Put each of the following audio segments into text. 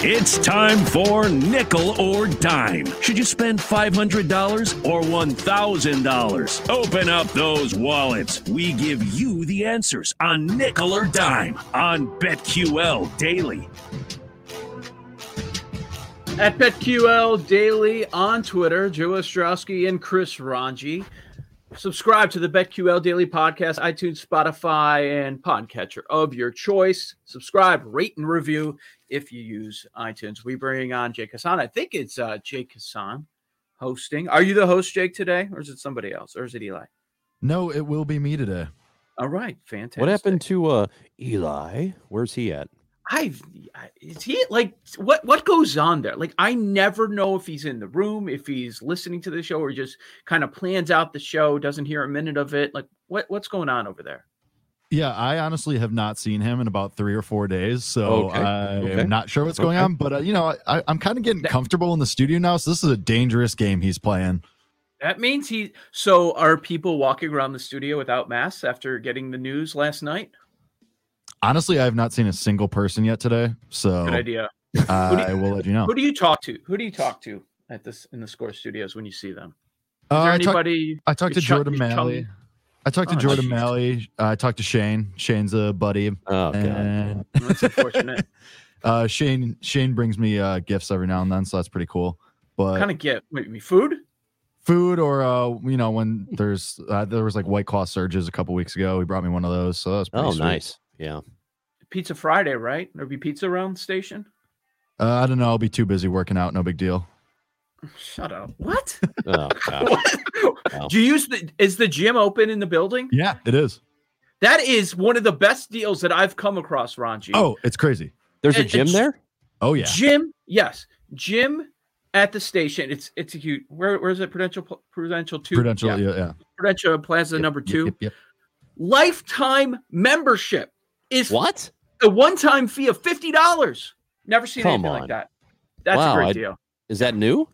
It's time for Nickel or Dime. Should you spend $500 or $1,000? Open up those wallets. We give you the answers on Nickel or Dime on BetQL Daily. At BetQL Daily on Twitter, Joe Ostrowski and Chris Rongey. Subscribe to the BetQL Daily Podcast, iTunes, Spotify, and Podcatcher of your choice. Subscribe, rate, and review if you use iTunes. We bring on Jake Hassan. I think it's uh, Jake Hassan hosting. Are you the host, Jake, today, or is it somebody else, or is it Eli? No, it will be me today. All right, fantastic. What happened to uh Eli? Where's he at? I've is he like what what goes on there? Like I never know if he's in the room, if he's listening to the show, or just kind of plans out the show, doesn't hear a minute of it. Like what what's going on over there? Yeah, I honestly have not seen him in about three or four days, so Okay, I okay. am not sure what's going Okay. on. But uh, you know, I, I'm kind of getting comfortable in the studio now, so this is a dangerous game he's playing. That means he. So are people walking around the studio without masks after getting the news last night? Honestly, I have not seen a single person yet today, so Good idea. I will let you know. Who do you talk to? Who do you talk to at this in the score studios when you see them? Is Uh, there I talk- anybody? I talked to Jordan you Malley. I talked to Oh, Jordan jeez. Malley. I talked to Shane. Shane's a buddy. Oh god. and That's unfortunate. uh, Shane Shane brings me uh, gifts every now and then, so that's pretty cool. But kind of get wait, me food? food or uh you know when there's uh, there was like white claw surges a couple weeks ago he brought me one of those so that was pretty Oh, sweet. nice. Yeah. Pizza Friday, right? There'll be pizza around the station. uh, i don't know i'll be too busy working out no big deal Shut up. What? Oh what? Wow. Do you use the? Is the gym open in the building? yeah it is That is one of the best deals that I've come across, Rongey. oh it's crazy There's a gym there? oh yeah Gym, yes, gym at the station. It's it's a huge. Where where is it? Prudential Pl- Prudential two. prudential Yeah. yeah yeah, Prudential Plaza Yep, number yep, two. yep, yep. Lifetime membership is What? a one-time fee of fifty dollars. Never seen Come anything on. like that. That's Wow, a great I- deal. Is that new?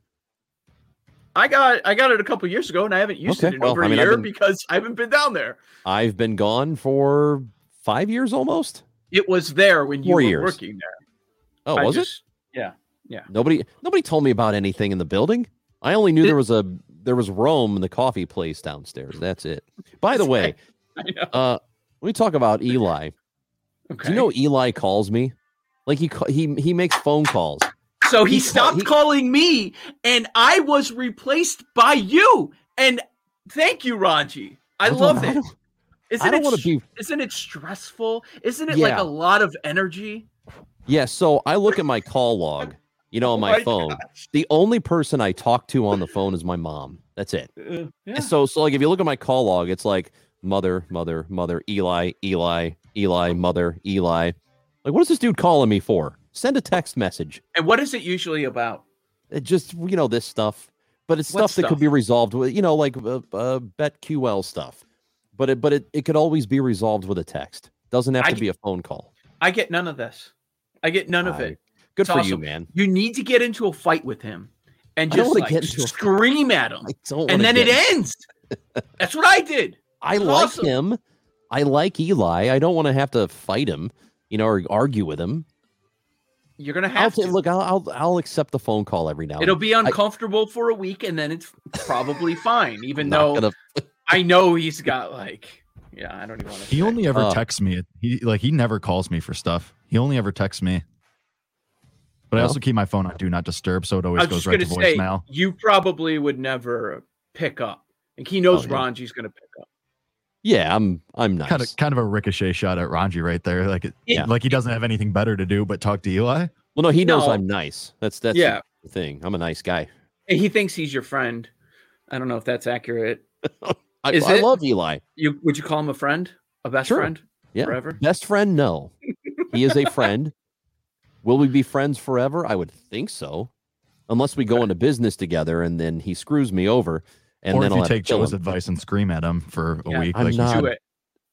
I got I got it a couple years ago, and I haven't used Okay, it in well, over I a mean, I've year been- because I haven't been down there. I've been gone for five years almost. It was there when you Four were years. working there. Oh, I was it? Yeah, Yeah. Nobody nobody told me about anything in the building. I only knew It- there was a there was Rome in the coffee place downstairs. That's it. By the way, uh let me talk about Eli. Okay. Do you know Eli calls me? Like he he he makes phone calls. So he, He stopped he- calling me, and I was replaced by you. And thank you, Rongey. I don't- love I it. I don't it want to be Isn't it stressful? Isn't it like a lot of energy? Yeah, so I look at my call log, you know, on Oh my, my phone. gosh. The only person I talk to on the phone is my mom. That's it. Uh, yeah. So so like if you look at my call log, it's like mother, mother, mother, Eli, Eli, Eli, mother, Eli. Like what is this dude calling me for? Send a text message. And what is it usually about? It just you know this stuff, but it's What stuff that could be resolved with you know like uh, uh, BetQL stuff. But it but it, it could always be resolved with a text. Doesn't have I to g- be a phone call. I get none of this. I get none of it. Good It's for you, man. You need to get into a fight with him and just like, get scream at him. I And then it get- ends. That's what I did. I It's like awesome. him. I like Eli. I don't want to have to fight him, you know, or argue with him. You're gonna I'll have t- to. look. I'll, I'll I'll accept the phone call every now. It'll and be uncomfortable for a week, and then it's probably fine. Even though gonna- I know he's got like Yeah, I don't even want to. He only ever Oh. texts me. He like he never calls me for stuff. He only ever texts me. But I also keep my phone on do not disturb, so it always goes right gonna to say voicemail. you probably would never pick up. Like he knows Oh, yeah. Rongey's gonna pick up. Yeah, I'm I'm nice. Kind of kind of a ricochet shot at Rongey right there. Like it, Yeah. like he doesn't have anything better to do but talk to Eli. Well, no, he knows No. I'm nice. That's that's Yeah. the thing. I'm a nice guy. He thinks he's your friend. I don't know if that's accurate. I, Is I it? love Eli. You would you call him a friend, a best Sure. friend Yeah. forever? Best friend? No. He is a friend. Will we be friends forever? I would think so. Unless we go into business together and then he screws me over. And or then if I'll you take Joe's him. advice and scream at him for a Yeah, week. I'm like not- Do it.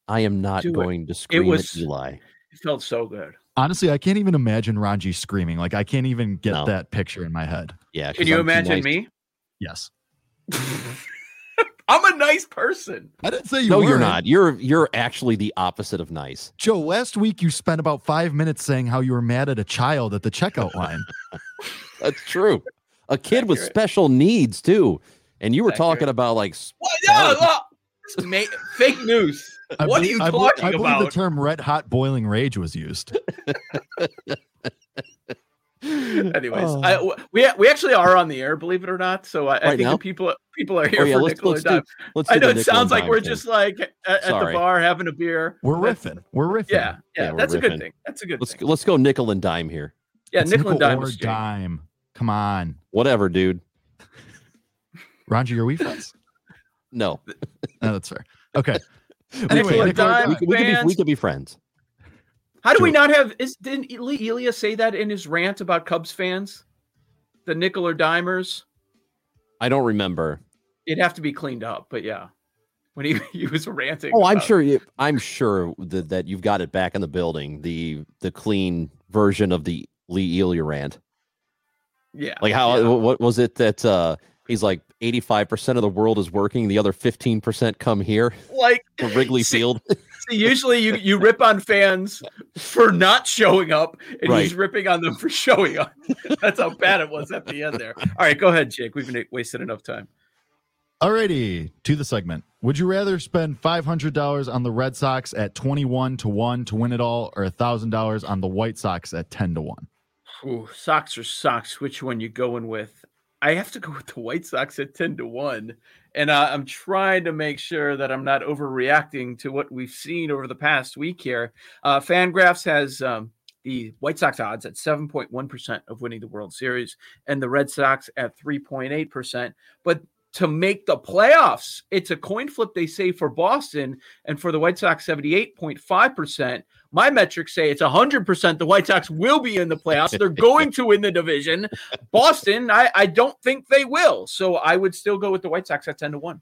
I am not Do it. going to scream it was- at Eli. It felt so good. Honestly, I can't even imagine Rongey screaming. Like I can't even get No. that picture in my head. Yeah. 'cause Can you I'm imagine nice. me? Yes. I'm a nice person. I didn't say you were. No, you're weren't. You're you're actually the opposite of nice. Joe, last week you spent about five minutes saying how you were mad at a child at the checkout line. That's true. A kid with special needs too. And you were Accurate. talking about like What? No, no. Uh, ma- fake news. I what are belie- you I, be- talking I believe the term red hot boiling rage was used. Anyways, Oh. I, w- we we actually are on the air, believe it or not. So I, I think the people people are oh, here Oh yeah, for let's nickel let's do, dime. let's I know it sounds like we're thing. just like at, at the bar having a beer. We're riffing. We're riffing. Yeah, yeah, Yeah, we're that's a good thing. That's a good let's thing. let's go nickel and dime here. Yeah, It's nickel and dime. or dime. Come on. Whatever, dude. Rongey, are we friends? No. No, that's fair. Okay. Anyway, and nickel or dime. dime. we, could, we, could be, we fans. could be friends. How do we not have? Is didn't Eli- Elia say that in his rant about Cubs fans? The nickel or dimers. I don't remember. It'd have to be cleaned up, but yeah, when he he was ranting. Oh, I'm sure. You, I'm sure that, that you've got it back in the building. The the clean version of the Lee Elia rant. Yeah, Like how? yeah. What was it that uh, he's like 85 percent of the world is working. The other 15 percent come here like to Wrigley See, Field. See, usually you you rip on fans for not showing up, and he's ripping on them for showing up. That's how bad it was at the end there. All right, go ahead, Jake. We've been wasted enough time. Alrighty, to the segment. Would you rather spend five hundred dollars on the Red Sox at twenty-one to one to win it all, or thousand dollars on the White Sox at ten to one? Ooh, socks or socks? Which one you going with? I have to go with the White Sox at ten to one, and uh, I'm trying to make sure that I'm not overreacting to what we've seen over the past week here. Uh, Fangraphs has um, the White Sox odds at 7.1 percent of winning the World Series, and the Red Sox at 3.8 percent. But to make the playoffs, it's a coin flip. They say for Boston, and for the White Sox, 78.5 percent my metrics say it's 100% the White Sox will be in the playoffs. They're going to win the division. Boston, I, I don't think they will. So I would still go with the White Sox at 10 to 1.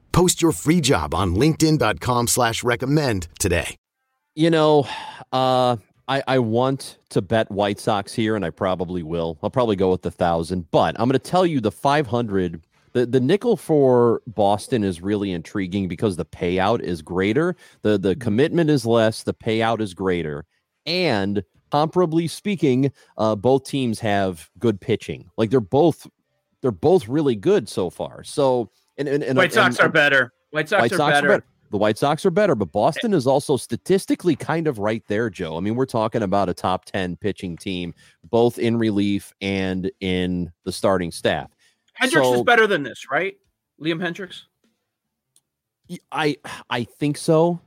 Post your free job on linkedin.com slash recommend today. You know, uh, I, I want to bet White Sox here, and I probably will. I'll probably go with the thousand, but I'm going to tell you the 500. The, the nickel for Boston is really intriguing because the payout is greater. The the commitment is less, the payout is greater. And comparably speaking, uh, both teams have good pitching. Like they're both they're both really good so far. So and, and, and White Sox and- are better. White Sox, White are, Sox better. The White Sox are better, but Boston is also statistically kind of right there, Joe. I mean, we're talking about a top 10 pitching team, both in relief and in the starting staff. Hendriks is better than this, right? Liam Hendriks. I I think so.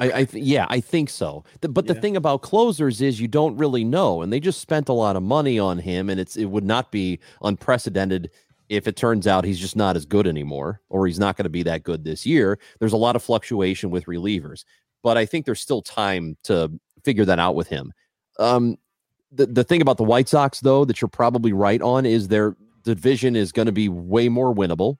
I, I th- yeah, I think so. The- but the Yeah. thing about closers is you don't really know, and they just spent a lot of money on him, and it's it would not be unprecedented if it turns out he's just not as good anymore, or he's not going to be that good this year. There's a lot of fluctuation with relievers, but I think there's still time to figure that out with him. Um, the the thing about the White Sox, though, that you're probably right on is their division is going to be way more winnable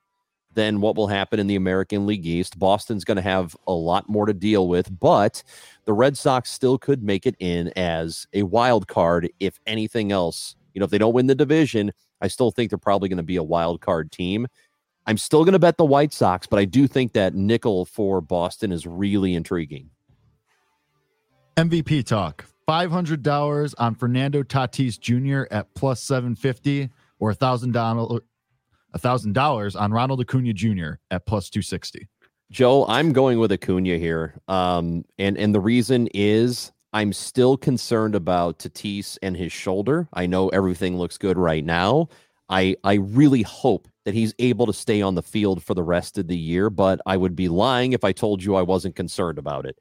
than what will happen in the American League East. Boston's going to have a lot more to deal with, but the Red Sox still could make it in as a wild card if anything else. You know, if they don't win the division, I still think they're probably going to be a wild card team. I'm still going to bet the White Sox, but I do think that nickel for Boston is really intriguing. MVP talk. Five hundred dollars on Fernando Tatis Jr. at plus seven fifty, or a thousand dollars, a thousand dollars on Ronald Acuna Jr. at plus two sixty. Joe, I'm going with Acuna here. Um, and and the reason is I'm still concerned about Tatis and his shoulder. I know everything looks good right now. I I really hope that he's able to stay on the field for the rest of the year, but I would be lying if I told you I wasn't concerned about it.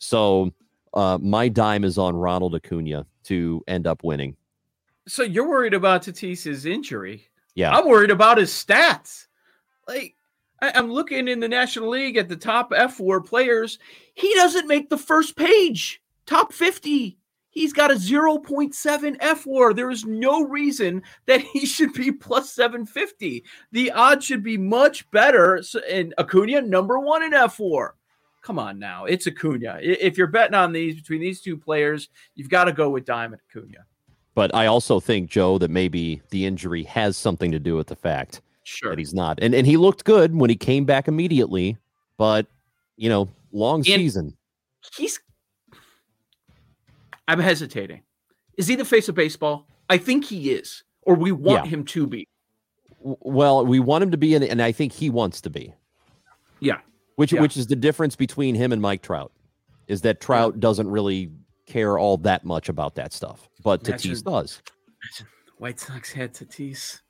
So uh, my dime is on Ronald Acuna to end up winning. So you're worried about Tatis's injury. Yeah. I'm worried about his stats. Like I, I'm looking in the National League at the top F4 players. He doesn't make the first page. Top 50. He's got a 0.7 fWAR. There is no reason that he should be plus 750. The odds should be much better. And Acuna, number one in fWAR. Come on now. It's Acuna. If you're betting on these between these two players, you've got to go with Diamond Acuna. But I also think, Joe, that maybe the injury has something to do with the fact Sure. that he's not. And and he looked good when he came back immediately, but you know, long And- season. he's I'm hesitating. Is he the face of baseball? I think he is, or we want Yeah. him to be. Well, we want him to be in, and I think he wants to be. Yeah. Which Yeah. which is the difference between him and Mike Trout, is that Trout doesn't really care all that much about that stuff, but Imagine- Tatis does. White Sox had Tatis.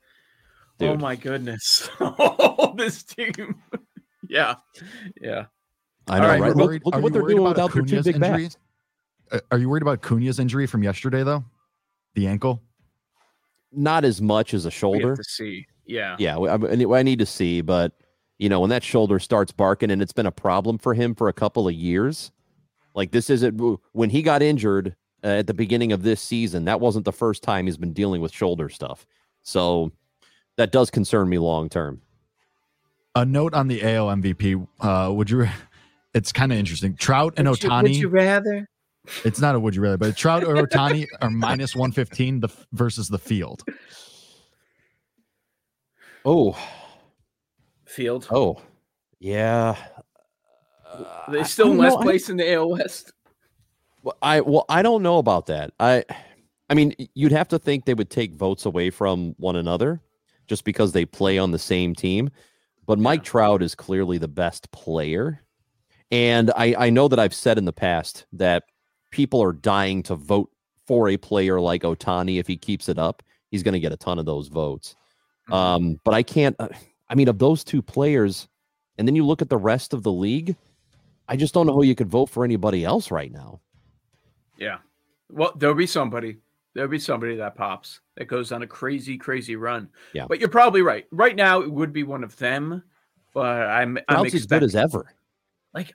Oh my goodness. oh, this team. yeah. Yeah. I know, All right, right? Are Look, look at what they're doing about without their two big injury? bats. Uh, Are you worried about Cunha's injury from yesterday, though? The ankle. Not as much as a We shoulder. have to see. Yeah. Yeah, I, I- I need to see, but you know, when that shoulder starts barking, and it's been a problem for him for a couple of years. Like this isn't when he got injured uh, at the beginning of this season. That wasn't the first time he's been dealing with shoulder stuff. So that does concern me long term. A note on the AL MVP. Uh, would you? It's kind of interesting. Trout and Would you- Ohtani. would you rather? It's not a would you rather, but Trout or Ohtani are minus one fifteen the versus the field. Oh, Field. oh, yeah. They still in don't know. last I- place in the AL West. Well, I well, I don't know about that. I, I mean, you'd have to think they would take votes away from one another, just because they play on the same team. But Mike Trout is clearly the best player, and I I know that I've said in the past that people are dying to vote for a player like Ohtani if he keeps it up. He's going to get a ton of those votes. Um, but I can't. uh, I mean, of those two players, and then you look at the rest of the league. I just don't know who you could vote for anybody else right now. Yeah. Well, there'll be somebody. There'll be somebody that pops that goes on a crazy, crazy run. Yeah. But you're probably right. Right now, it would be one of them. But I'm, I'm Trout's as good as ever. like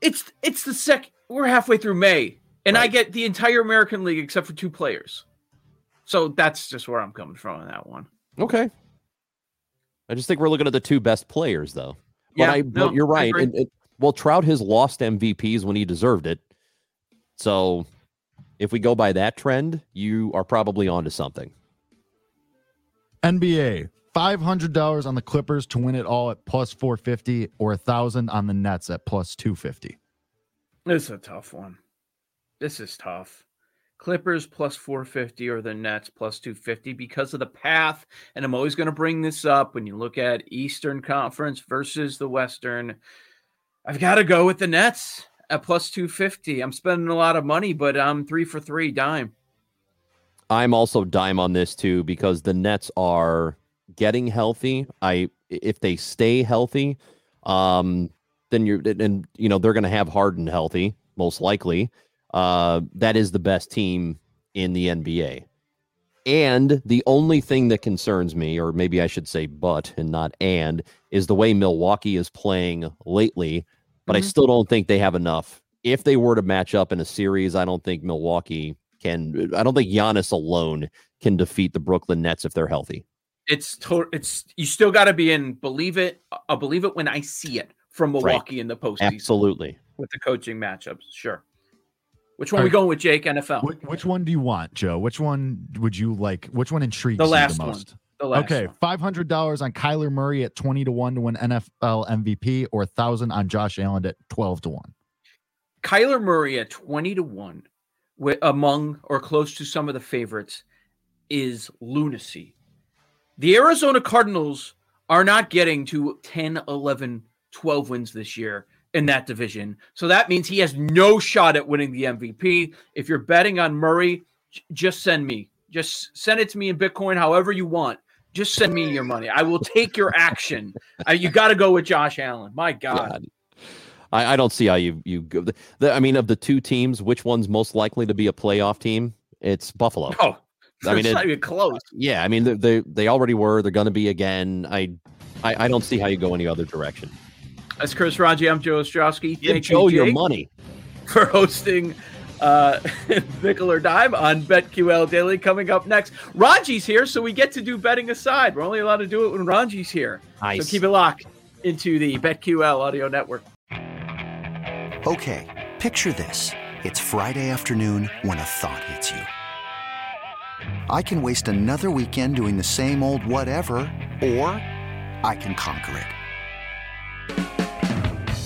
it's it's the sec we're halfway through May, and right. I get the entire American League except for two players. So that's just where I'm coming from on that one. Okay. I just think we're looking at the two best players, though. But yeah, I, no, you're right. Well, Trout has lost MVPs when he deserved it. So if we go by that trend, you are probably onto something. NBA $500 on the Clippers to win it all at plus 450 or 1000 on the Nets at plus 250. This is a tough one. This is tough. Clippers plus 450 or the Nets plus 250 because of the path. And I'm always going to bring this up when you look at Eastern Conference versus the Western. I've got to go with the Nets at plus 250. I'm spending a lot of money, but I'm three for three dime. I'm also dime on this too because the Nets are getting healthy. I if they stay healthy, um, then you're and you know they're going to have Harden healthy most likely. Uh, that is the best team in the NBA. And the only thing that concerns me, or maybe I should say but and not and, is the way Milwaukee is playing lately. But mm-hmm. I still don't think they have enough. If they were to match up in a series, I don't think Milwaukee can. I don't think Giannis alone can defeat the Brooklyn Nets if they're healthy. It's total. It's you still got to be in. Believe it. I'll believe it when I see it from Milwaukee right. in the postseason. Absolutely. With the coaching matchups, sure. Which one are we going with, Jake? NFL. Which, which, one do you want, Joe? Which one would you like? Which one intrigues the last you the most? One. The last okay, five hundred dollars on Kyler Murray at twenty to one to win NFL MVP, or thousand on Josh Allen at twelve to one. Kyler Murray at twenty to one, with, among or close to some of the favorites, is lunacy. The Arizona Cardinals are not getting to 10, 11, 12 wins this year in that division. So that means he has no shot at winning the MVP. If you're betting on Murray, just send me. Just send it to me in Bitcoin, however you want. Just send me your money. I will take your action. uh, you got to go with Josh Allen. My God. God. I, I, don't see how you you go. The, the, I mean, of the two teams, which one's most likely to be a playoff team? It's Buffalo. Oh, I mean, it's not even close. Yeah, I mean, they they, they already were. They're going to be again. I, I I don't see how you go any other direction. That's Chris Rongey. I'm Joe Ostrowski. Give Thank Joe you, your money for hosting uh, Nickel or Dime on BetQL Daily. Coming up next, Rongey's here, so we get to do betting aside. We're only allowed to do it when Rongey's here. Nice. So keep it locked into the BetQL Audio Network. Okay, picture this: it's Friday afternoon when a thought hits you. I can waste another weekend doing the same old whatever, or I can conquer it.